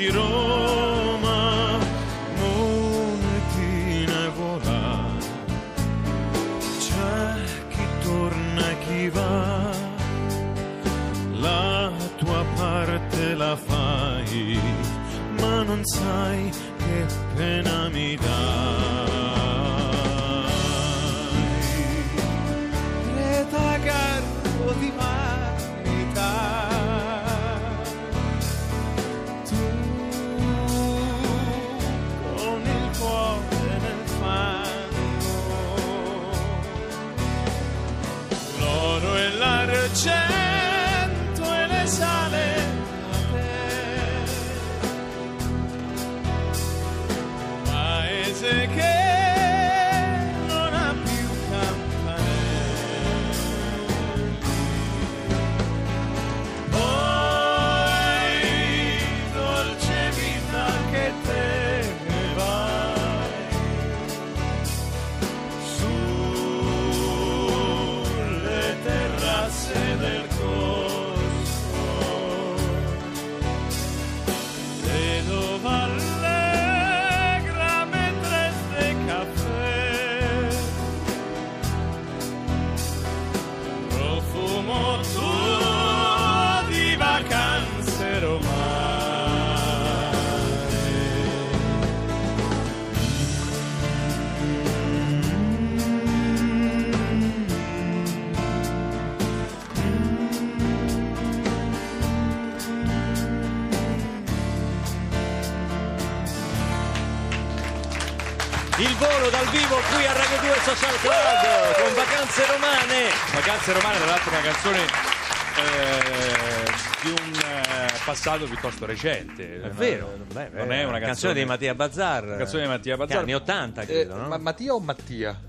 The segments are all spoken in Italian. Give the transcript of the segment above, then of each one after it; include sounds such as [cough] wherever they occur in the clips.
arrivederci volo dal vivo qui a Radio 2 Social Club con Vacanze Romane. Vacanze Romane, tra l'altro, una canzone eh, di un eh, passato piuttosto recente. È vero, beh, non è una canzone, di Mattia Bazzar. Canzone di Mattia Bazzar. anni 80, Eh, credo, no? ma- Mattia o Mattia?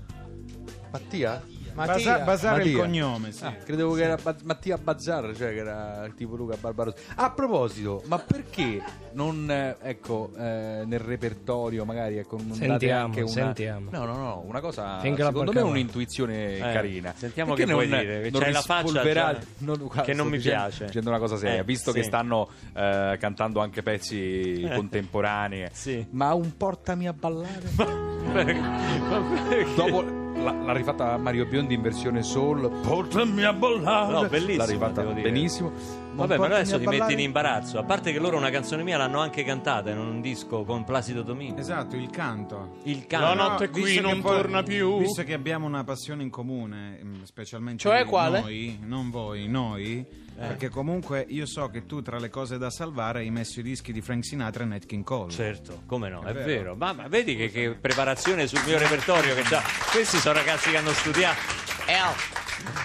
Mattia? Basa- basare il Mattia. cognome, sì. Ah, credevo che era Ba- Mattia Bazzar, cioè che era il tipo Luca Barbarossa. A proposito, ma perché non, eh, ecco, eh, nel repertorio magari ecco, non date Sentiamo, anche una... sentiamo. No, no, no, una cosa, Finché secondo me va. un'intuizione Eh, carina. sentiamo Perché che vuoi dire, che non c'hai la faccia già- [laughs] non, guarda, che non mi dicendo- piace. Dicendo una cosa seria, Eh, visto che sì. stanno eh, cantando anche pezzi [laughs] contemporanei. Sì. Ma un portami a ballare? [laughs] Dopo l'ha, rifatta Mario Biondi in versione soul. Portami a ballare. No, bellissima, L'ha rifatta benissimo. Vabbè, ma adesso ti metti ballare. in imbarazzo. A parte che loro una canzone mia l'hanno anche cantata in un disco con Placido Domingo. Esatto, il canto. Il canto. No, notte visto qui non poi- torna più. Visto che abbiamo una passione in comune, mm, specialmente Cioè quale? noi, non voi, noi, perché comunque io so che tu tra le cose da salvare hai messo i dischi di Frank Sinatra e Nat King Cole. Certo, come no, è, vero. vero. Ma, ma vedi che, che preparazione sul mio repertorio che c'ha. Questi sono ragazzi che hanno studiato.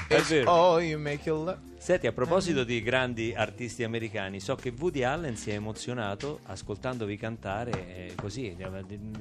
È vero. Oh, you make your love. Senti, a proposito di grandi artisti americani, so che Woody Allen si è emozionato ascoltandovi cantare eh, così,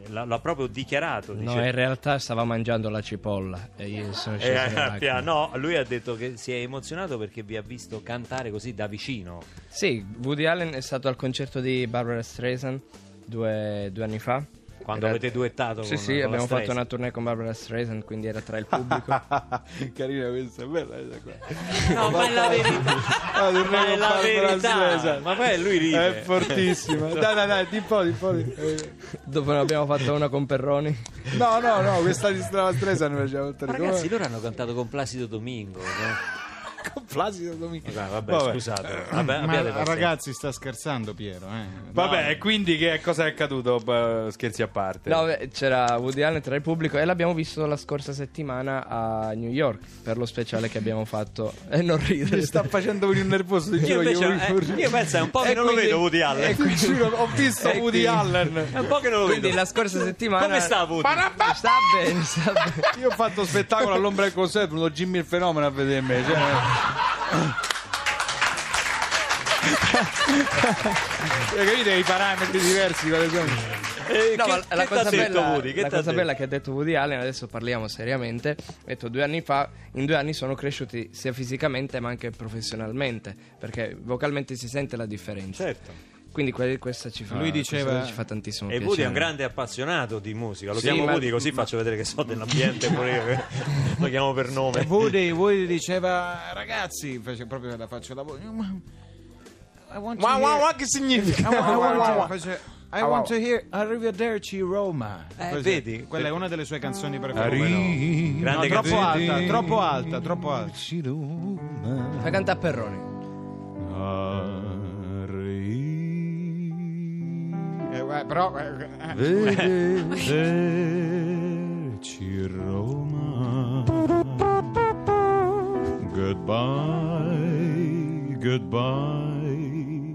l'ha, l'ha proprio dichiarato. No, dice- in realtà stava mangiando la cipolla e io sono Eh, sceso. Pia- [laughs] no, lui ha detto che si è emozionato perché vi ha visto cantare così da vicino. Sì, Woody Allen è stato al concerto di Barbara Streisand due, due anni fa. Quando Era- avete duettato Sì, con- sì, con la abbiamo fatto Streisand. una tournée con Barbara Streisand, quindi era tra il pubblico. [laughs] Carina questa, è bella questa qua. No, ma è la verità. [laughs] Ah, Ma è con la Barbara verità. Streisand. Ma poi lui ride. È fortissima. [laughs] Dai, dai, dai, di un po', di un po'. di- eh. Dopo ne abbiamo fatto una con Perroni. No, no, no, questa di Stresa ne faceva Ma ragazzi, loro hanno cantato con Placido Domingo. no? [laughs] con Placido Domingo. Vabbè, vabbè, Vabbè. scusate. Vabbè, Ma ragazzi, sta scherzando Piero. Eh. Vabbè, e quindi che cosa è accaduto? Beh, Scherzi a parte. No, beh, c'era Woody Allen tra il pubblico e l'abbiamo visto la scorsa settimana a New York per lo speciale che abbiamo fatto. [laughs] E non ridere. Mi sta facendo venire nervoso di Io giro. invece, voglio- eh, io penso è un po' che non lo quindi- vedo Woody Allen. E quindi giuro, ho visto [laughs] Woody quindi- Allen. È un po' che non lo Quindi vedo. la scorsa settimana. Come sta Woody? Sta bene, sta bene. Io ho fatto spettacolo all'ombra del venuto Jimmy il fenomeno a vedermi. Cioè... Cioè, capite i parametri diversi quali sono? Eh, No, che- che la t'ha cosa, bella, Woody? Che la cosa bella che ha detto Woody Allen, adesso parliamo seriamente, ha detto due anni fa, in due anni sono cresciuti sia fisicamente ma anche professionalmente, perché vocalmente si sente la differenza. Certo. Quindi que- questa ci fa, Lui diceva- ci fa tantissimo E piacere. Woody è un grande appassionato di musica. Lo Sì, chiamo ma- Woody così faccio vedere che so dell'ambiente pure io. che [laughs] Lo chiamo per nome. Woody, Woody diceva, ragazzi, fece proprio la faccia da voce. I want to Wow, wow, hear- wow, che significa? I want- I Wow, want wow, to- wow. face- I want to hear Arrivederci Roma. Eh, Così. vedi? Quella è una delle sue canzoni preferite. Arri- Grande No, troppo canzone. alta, troppo alta, troppo alta. Fai cantare a Perroni. Eh, eh, però eh, eh, Vederci Roma. Goodbye, goodbye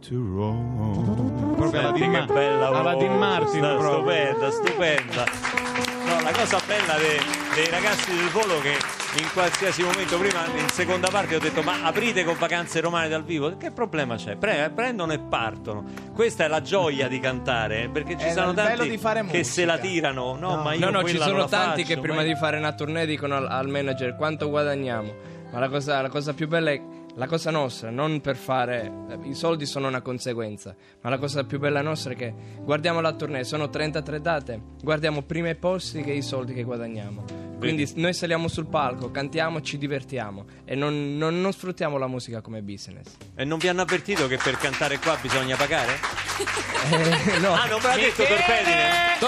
to Rome. proprio alla Senti Dean Ma- bella alla Dean Martin proprio. stupenda, stupenda. No, la cosa bella de- dei ragazzi del volo che in qualsiasi momento, prima in seconda parte ho detto ma aprite con vacanze romane dal vivo, che problema c'è? Pre- prendono e partono. Questa è la gioia di cantare, perché ci È sono tanti di fare che musica. se la tirano. No, ma io No, no, ci sono tanti faccio, che prima ma- di fare una tournée dicono al, al manager quanto guadagniamo. Ma la cosa, la cosa più bella è la cosa nostra, non per fare. eh, I soldi sono una conseguenza, ma la cosa più bella nostra è che guardiamo la tournée, sono 33 date, guardiamo prima i posti che i soldi che guadagniamo. Quindi noi saliamo sul palco, cantiamo, ci divertiamo e non, non- non sfruttiamo la musica come business. E non vi hanno avvertito che per cantare qua bisogna pagare? Eh, no. [laughs] Ah, non ve l'ha detto Torpedine?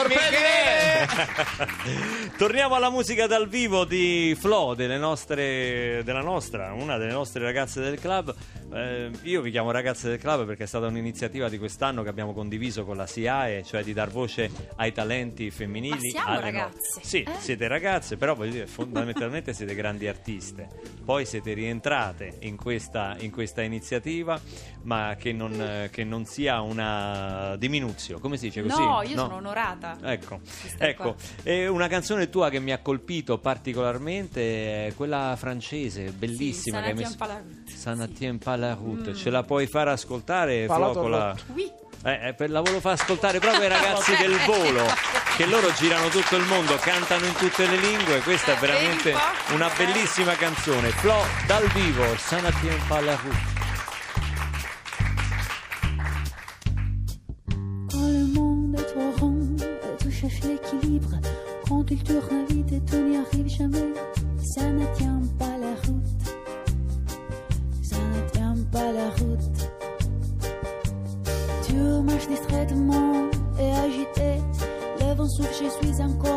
[laughs] Torniamo alla musica dal vivo di Flo, delle nostre, della nostra, una delle nostre ragazze del club. Eh, io vi chiamo ragazze del club perché è stata un'iniziativa di quest'anno che abbiamo condiviso con la SIAE, cioè di dar voce ai talenti femminili. Ma siamo ragazze? Sì, Eh? siete ragazze, però voglio dire, fondamentalmente siete grandi artiste. Poi siete rientrate in questa, in questa iniziativa, ma che non, che non sia una diminuzione, come si dice così? No, io sono onorata. Ecco, ecco. E una canzone tua che mi ha colpito particolarmente è quella francese, bellissima. Sì, Sanatien route. Sanatien pas la route. Mm. Ce la puoi far ascoltare, Flo, Palato con la... Oui. Eh, eh, per la volevo far ascoltare proprio ai ragazzi [laughs] del volo che loro girano tutto il mondo, cantano in tutte le lingue. Questa è veramente una bellissima canzone. Flo dal vivo, Sanatien la cherche l'équilibre. Quand il tourne vite et tout n'y arrive jamais, ça ne tient pas Distraitement et agité. Le vent souffle, je suis encore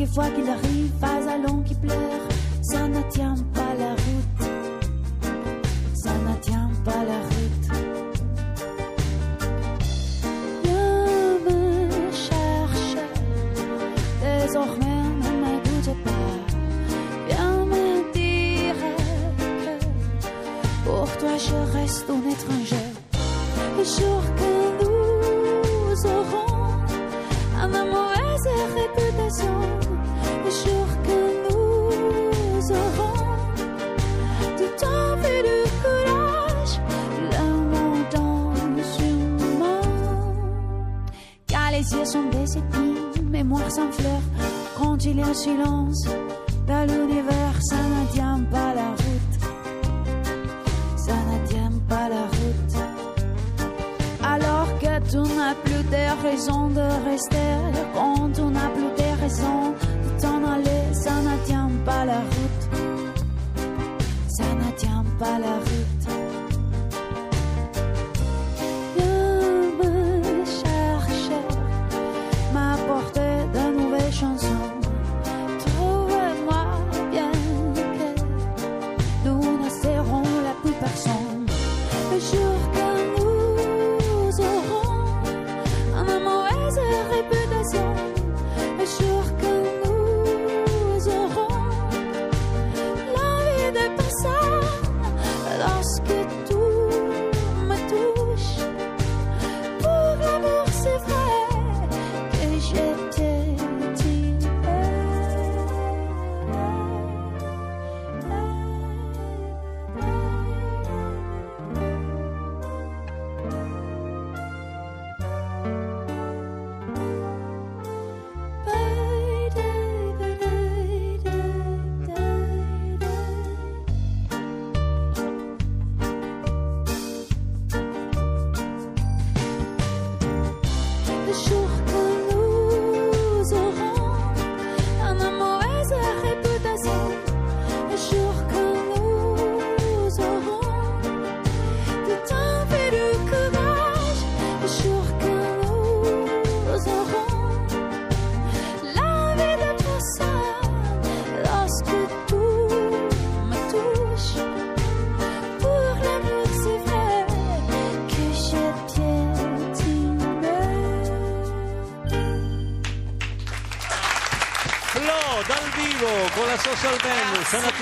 quelquefois qu'il arrive, pas allons qui pleure, ça ne tient pas la route, ça ne tient pas la route. L'homme cherche désormais ne m'écoute pas, viens me dire que pour toi je reste un étranger. Le jour que nous aurons un amour réputation. Yeux sont des épines, mémoire sans fleurs, quand il y a silence dans l'univers, ça ne tient pas la route. Ça ne tient pas la route. Alors que tu n'as plus de raison de rester, quand tu n'as plus de raison de t'en aller, ça ne tient pas la route. Ça ne tient pas la route.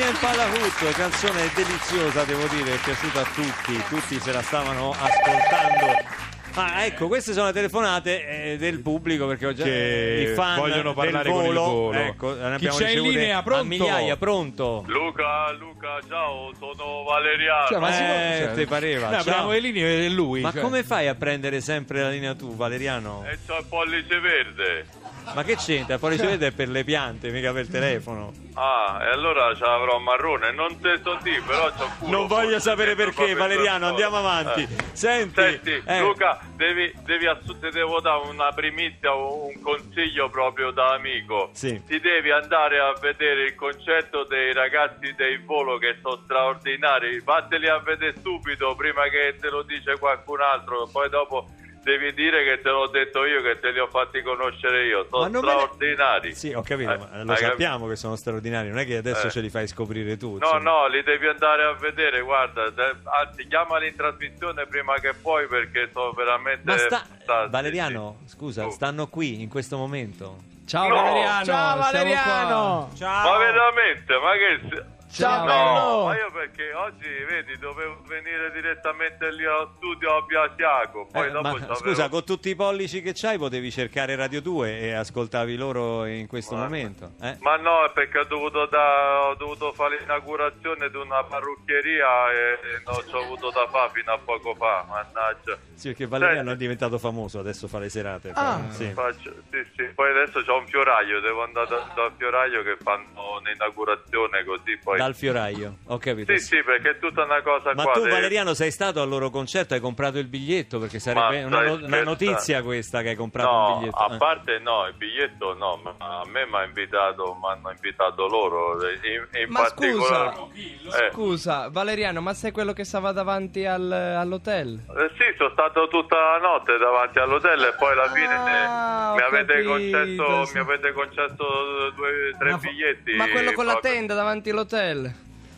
Sanatien Palahut, canzone deliziosa devo dire, è piaciuta a tutti, tutti se la stavano ascoltando. Ah, ecco, queste sono le telefonate eh, del pubblico perché ho già Che i fan vogliono parlare del con il volo, volo. Ecco, Chi abbiamo c'è in linea? Pronto? a migliaia, pronto? Luca, Luca, ciao, sono Valeriano. Cioè, ma Eh, cioè, ti pareva, Noi ciao. le linee e lui. Ma cioè. come fai a prendere sempre la linea tu, Valeriano? E c'ho il pollice verde. Ma che c'entra? Poi ricevete è per le piante, mica per il telefono. Ah, e allora ce l'avrò marrone. Non te so dire, però c'ho culo. Non voglio sapere perché, Valeriano, andiamo avanti. Eh. Senti, Senti, eh. Luca, devi, devi assu- ti devo dare una primizia, un un consiglio proprio da amico. Sì. Ti devi andare a vedere il concerto dei ragazzi dei volo che sono straordinari. Vatteli a vedere subito prima che te lo dice qualcun altro. Poi dopo devi dire che te l'ho detto io, che te li ho fatti conoscere io. Sono me ne- straordinari. Sì, ho capito, Eh, ma lo cap- sappiamo che sono straordinari, non è che adesso Eh. ce li fai scoprire tu. No, insomma. no, li devi andare a vedere, guarda, de- anzi chiamali in trasmissione prima che puoi perché sono veramente... Ma sta... Valeriano, scusa, Oh. stanno qui in questo momento. Ciao No. Valeriano. Ciao Valeriano! Ma veramente, ma che... Ciao, no, bello! ma io perché oggi, vedi, dovevo venire direttamente lì allo studio a Biasiaco, poi Eh, dopo ma c'avevo- scusa, con tutti i pollici che c'hai potevi cercare Radio 2 e ascoltavi loro in questo Guarda. momento. eh? Ma no, è perché ho dovuto, da- ho dovuto fare l'inaugurazione di una parrucchieria e e non ci ho avuto da fare fino a poco fa, mannaggia. Sì, perché Valeriano Senti. è diventato famoso, adesso fa le serate. Ah. fa- sì. Faccio- sì, sì. Poi adesso c'ho un fioraio, devo andare da- dal fioraio che fanno un'inaugurazione così poi... Dal fioraio, ho capito. Sì, sì, perché è tutta una cosa Ma qua. tu Valeriano sei stato al loro concerto, hai comprato il biglietto perché sarebbe una, no- una notizia questa che hai comprato un No, biglietto. a Eh. parte no, il biglietto no, ma a me mi ha invitato, mi hanno invitato loro. In, in Ma particolare- scusa, Eh, scusa, Valeriano, ma sei quello che stava davanti al- all'hotel? eh, sì, sono stato tutta la notte davanti all'hotel e poi alla fine Ah, ne- mi, avete concesso, mi avete concesso due, tre Ma, biglietti. ma quello con la tenda davanti all'hotel?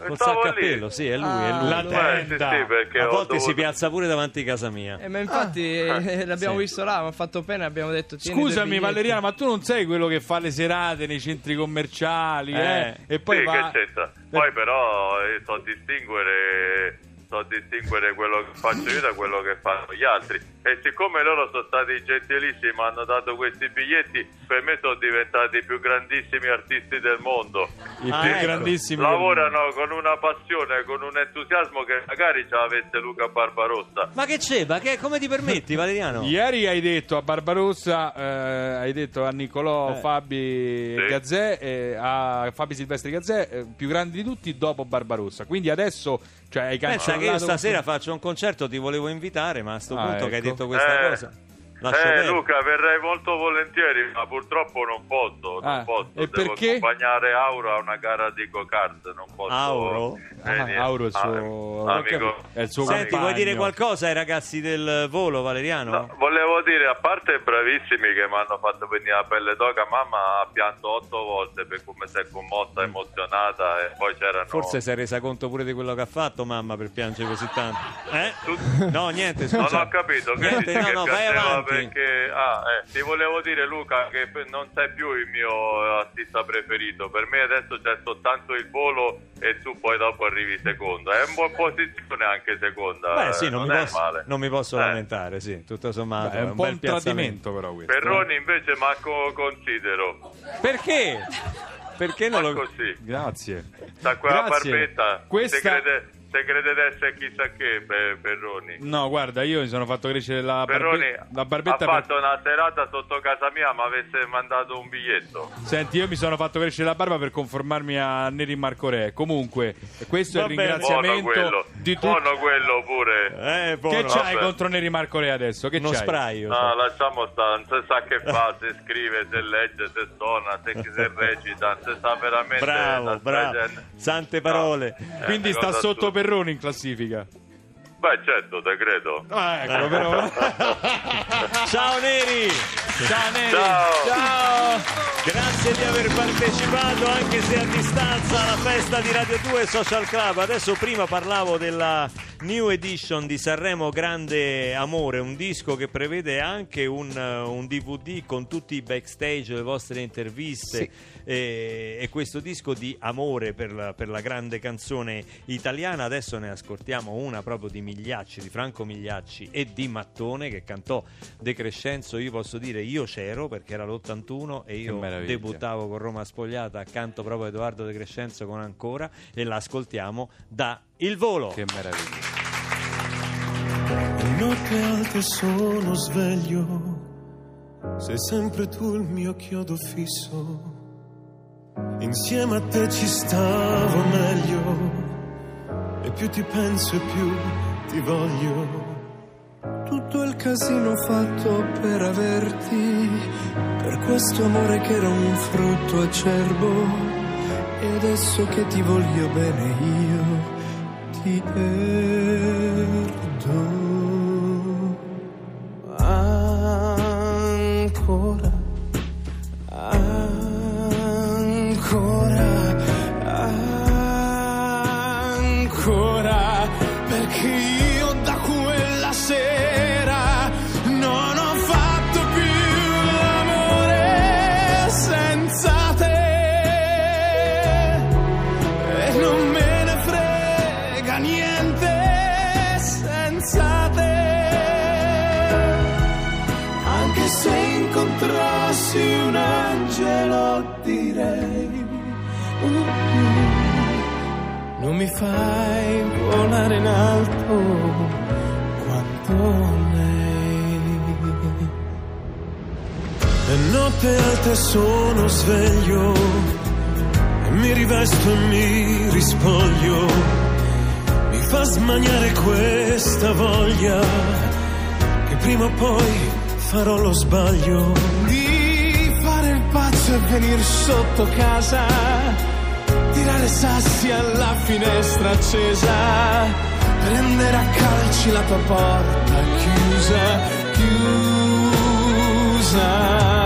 Col Stavo lì. pelo, sì, è lui, Ah, è lui. La Eh, sì, tenda. sì, perché A volte si dovuto- piazza pure davanti a casa mia. Eh, ma infatti eh, l'abbiamo Sì. visto là, mi ha fatto pena, abbiamo detto Scusami. Valeriano, ma tu non sei quello che fa le serate nei centri commerciali, eh? Eh. E poi sì, va... che c'entra. Poi però eh, so distinguere so distinguere quello che faccio io da quello che fanno gli altri. E siccome loro sono stati gentilissimi, mi hanno dato questi biglietti, per me sono diventati i più grandissimi artisti del mondo. I Ah, più ecco. grandissimi. Lavorano con una passione, con un entusiasmo che magari ce l'avesse Luca Barbarossa. Ma che c'è? Ma che, come ti permetti, Valeriano? Ieri hai detto a Barbarossa, eh, hai detto a Nicolò Eh. Fabi Sì. Gazzè, eh, a Fabi Silvestri Gazzè, eh, più grandi di tutti dopo Barbarossa. Quindi adesso cioè, hai Pensa che io cancellato... stasera faccio un concerto, ti volevo invitare, ma a sto Ah, punto che hai ecco. Detto questa Eh, cosa. Eh. Luca, verrei molto volentieri, ma purtroppo non posso. Non Ah, posso. e Devo perché? accompagnare Auro a una gara di go-kart. Non posso. Auro? Eh, Ah. Auro è il Ah, suo, amico. è il suo Senti, vuoi compagno. dire qualcosa ai ragazzi del volo, Valeriano? No, volevo dire, a parte i bravissimi che mi hanno fatto venire la pelle d'oca, mamma ha pianto otto volte per come si è commossa, emozionata e poi c'erano... Forse si è resa conto pure di quello che ha fatto mamma per piangere così tanto. Eh? Tu- No, niente, Non scusa. ho capito, che Niente, no, che no, vai avanti. Perché... Ah, eh, ti volevo dire Luca che non sei più il mio artista preferito, per me adesso c'è soltanto il volo e tu poi dopo arrivi secondo. È in buona posizione anche seconda, Beh, sì, eh, non, non, mi posso, male. non mi posso Eh. lamentare, sì, tutto sommato. Beh, è un po' bel un tradimento però questo. Perroni invece manco considero, Perché? Perché non ma lo... così. Grazie. Da quella Grazie. barbetta, Questa- crede, se crede di essere chissà che per, Perroni. No, guarda, io mi sono fatto crescere la, Perroni barbe- la barbetta ha per- fatto una serata sotto casa mia, ma avesse mandato un biglietto. Senti, io mi sono fatto crescere la barba per conformarmi a Neri Marco Re. Comunque, questo è il ringraziamento quello, di tutti. buono quello pure. Eh, Che buono. c'hai Vabbè. contro Neri Marco Re adesso? Che Uno c'hai? spray. No, so. lasciamo stare, non si sa che [laughs] fa, se scrive, se legge, se suona, se, se recita, se sa veramente Bravo, bravo. Sante parole. Eh, Quindi sta cosa sotto tu- Perroni in classifica. Beh, certo, te credo. Ah, ecco, però. [laughs] Ciao Neri! Ciao Neri. Ciao. Grazie di aver partecipato anche se a distanza alla festa di Radio 2 Social Club. Adesso prima parlavo della new edition di Sanremo Grande Amore, un disco che prevede anche un, eh, un DVD con tutti i backstage, le vostre interviste e, e questo disco di amore per la, per la grande canzone italiana. Adesso ne ascoltiamo una proprio di Migliacci, di Franco Migliacci e di Mattone che cantò De Crescenzo. Io posso dire io c'ero perché era l'81 e io meraviglia. Debuttavo con Roma Spogliata accanto proprio a Edoardo De Crescenzo con Ancora e la ascoltiamo da Il Volo. Che meraviglia. Notte alte sono sveglio, sei sempre tu il mio chiodo fisso. Insieme a te ci stavo meglio, e più ti penso e più ti voglio. Tutto il casino fatto per averti, per questo amore che era un frutto acerbo. E adesso che ti voglio bene io ti perdo. Ancora, ancora, ancora, mi fai volare in alto quanto lei E notte alte sono sveglio, e mi rivesto e mi rispoglio. Mi fa smaniare questa voglia, che prima o poi farò lo sbaglio. di fare il pazzo e venire sotto casa, sassi alla finestra accesa, prendere a calci la tua porta chiusa, chiusa.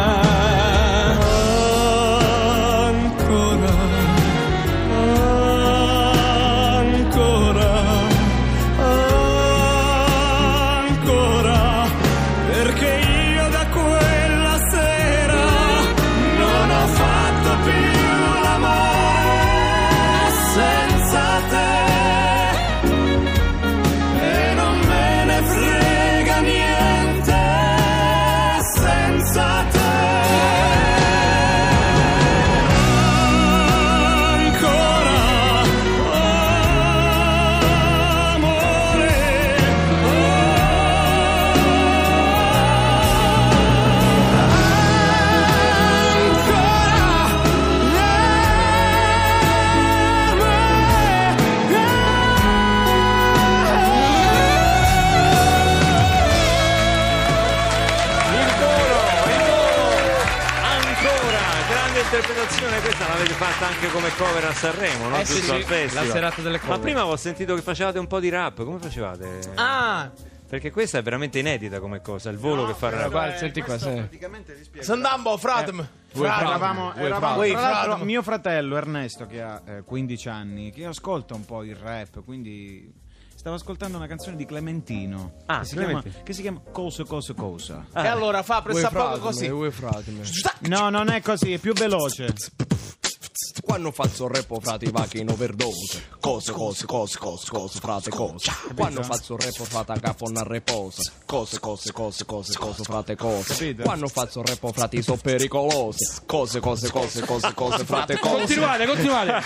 Sanremo, no? Eh sì, Giusto sì, al festival. la serata delle Ma cover. prima ho sentito che facevate un po' di rap, come facevate? Ah, Perché questa è veramente inedita come cosa, il volo che fa il rap. Guarda, senti qua, sì. Praticamente vi spiego. Sandambo, fratm. Eravamo, eravamo- l'altro, frate. mio fratello Ernesto che ha eh, 15 anni che ascolta un po' il rap quindi stavo ascoltando una canzone di Clementino Ah, che, si chiama, che si chiama Cosa Cosa Cosa E allora fa pressa poco così. No non è così è più veloce [laughs] Quando faccio rap frate in overdose. Cose, cose, cose, cose, cose, frate, cose. Quando faccio rap frate a cafona reposa. Cose, cose, cose, cose, cose, frate, cose? Quando faccio rap frate sono pericolose Cose, cose, cose, cose, cose, frate, cose. Continuate, continuate.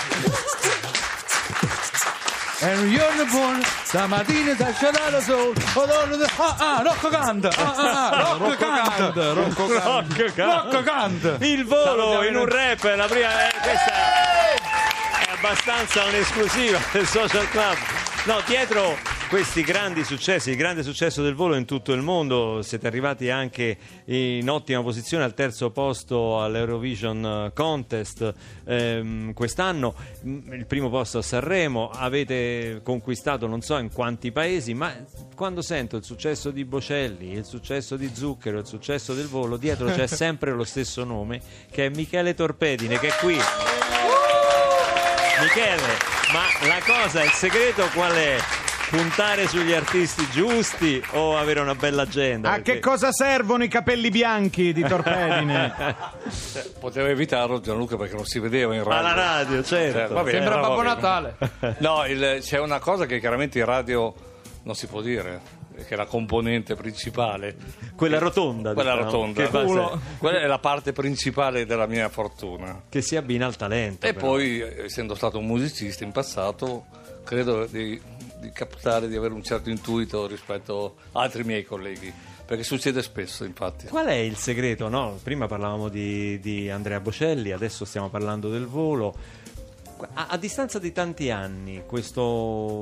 Giorno buono, stamattina da scialare sol, odore di... Ah, ah, Rocco canta, ah, ah, ah, Rocco canta, Rocco canta, Rocco canta. Il volo in un rap, la prima eh, questa è abbastanza un'esclusiva del social club. No, dietro questi grandi successi, il grande successo del volo in tutto il mondo, siete arrivati anche in ottima posizione al terzo posto all'Eurovision Contest ehm, quest'anno, il primo posto a Sanremo, avete conquistato non so in quanti paesi, ma quando sento il successo di Bocelli, il successo di Zucchero, il successo del volo, dietro c'è [laughs] sempre lo stesso nome che è Michele Torpedine che è qui. Michele, ma la cosa, il segreto qual è? Puntare sugli artisti giusti o avere una bella agenda? a Perché- che cosa servono i capelli bianchi di Torpedine [laughs] Poteva evitarlo Gianluca perché non si vedeva in radio. Alla radio, certo. Eh, va bene, Sembra Babbo. Natale [laughs] No, il- c'è una cosa che chiaramente in radio non si può dire, che è la componente principale. Quella rotonda. Quella diciamo, rotonda. Culo. Quella è la parte principale della mia fortuna. che si abbina al talento. E però. poi, eh, essendo stato un musicista in passato, credo di, di captare di avere un certo intuito rispetto a altri miei colleghi. Perché succede spesso, infatti. Qual è il segreto? No? Prima parlavamo di, di Andrea Bocelli, adesso stiamo parlando del volo. A, a distanza di tanti anni, questo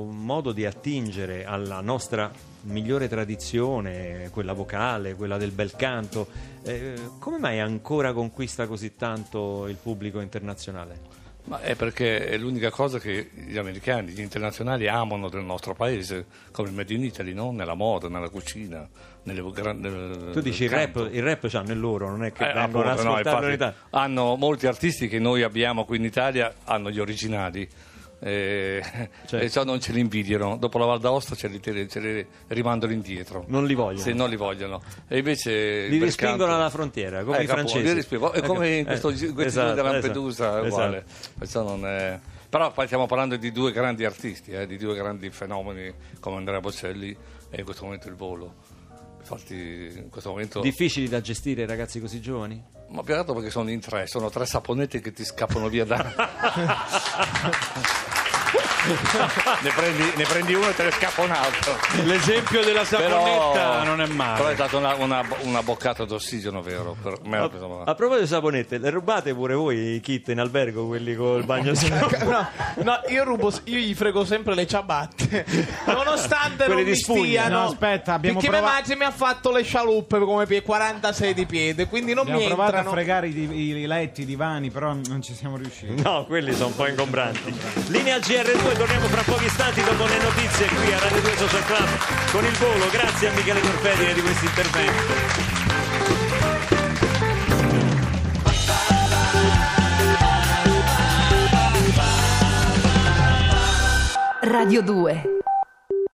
modo di attingere alla nostra migliore tradizione, quella vocale, quella del bel canto, eh, come mai ancora conquista così tanto il pubblico internazionale? Ma è perché è l'unica cosa che gli americani, gli internazionali amano del nostro paese, come il Made in Italy, no? nella moda, nella cucina, nelle, gran- nel, Tu dici il rap, il rap c'hanno il loro, non è che Eh, vengono appunto, no, in infatti, hanno molti artisti che noi abbiamo qui in Italia, hanno gli originali. Eh, Certo. E ciò non ce li invidiano. Dopo la Val d'Aosta ce li, ce li rimandano indietro. Non li vogliono. Se non li vogliono. E invece Li respingono canto- alla frontiera, come Eh, i capo, francesi. li respingo. È Ecco, come in eh, questo, gi- questi esatto, della esatto, Lampedusa, esatto. Non è- Però poi stiamo parlando di due grandi artisti, eh, di due grandi fenomeni come Andrea Bocelli e in questo momento il volo. Infatti in questo momento... Difficili da gestire ragazzi così giovani? Ma più che altro perché sono in tre, sono tre saponetti che ti scappano via da... [laughs] [laughs] ne, prendi, ne prendi uno e te ne scappa un altro. L'esempio della saponetta Però- non è Però è male. stata una, una, una boccata d'ossigeno, vero? Per me A, a proposito di saponette, le rubate pure voi i kit in albergo, quelli col bagno? [laughs] No, no, io rubo, io gli frego sempre le ciabatte. [laughs] Nonostante Quelle non mi spugna. stiano. No, aspetta, abbiamo Perché prova- mia madre mi ha fatto le scialuppe come pie 46 di piede, quindi non abbiamo mi provato entrano. a fregare i, i letti i divani però non ci siamo riusciti No, quelli sono un po' ingombranti. Linea GR2, torniamo fra pochi istanti dopo le notizie qui a Radio 2 Social Club con il volo. Grazie a Michele Torpedine di questo intervento. Radio 2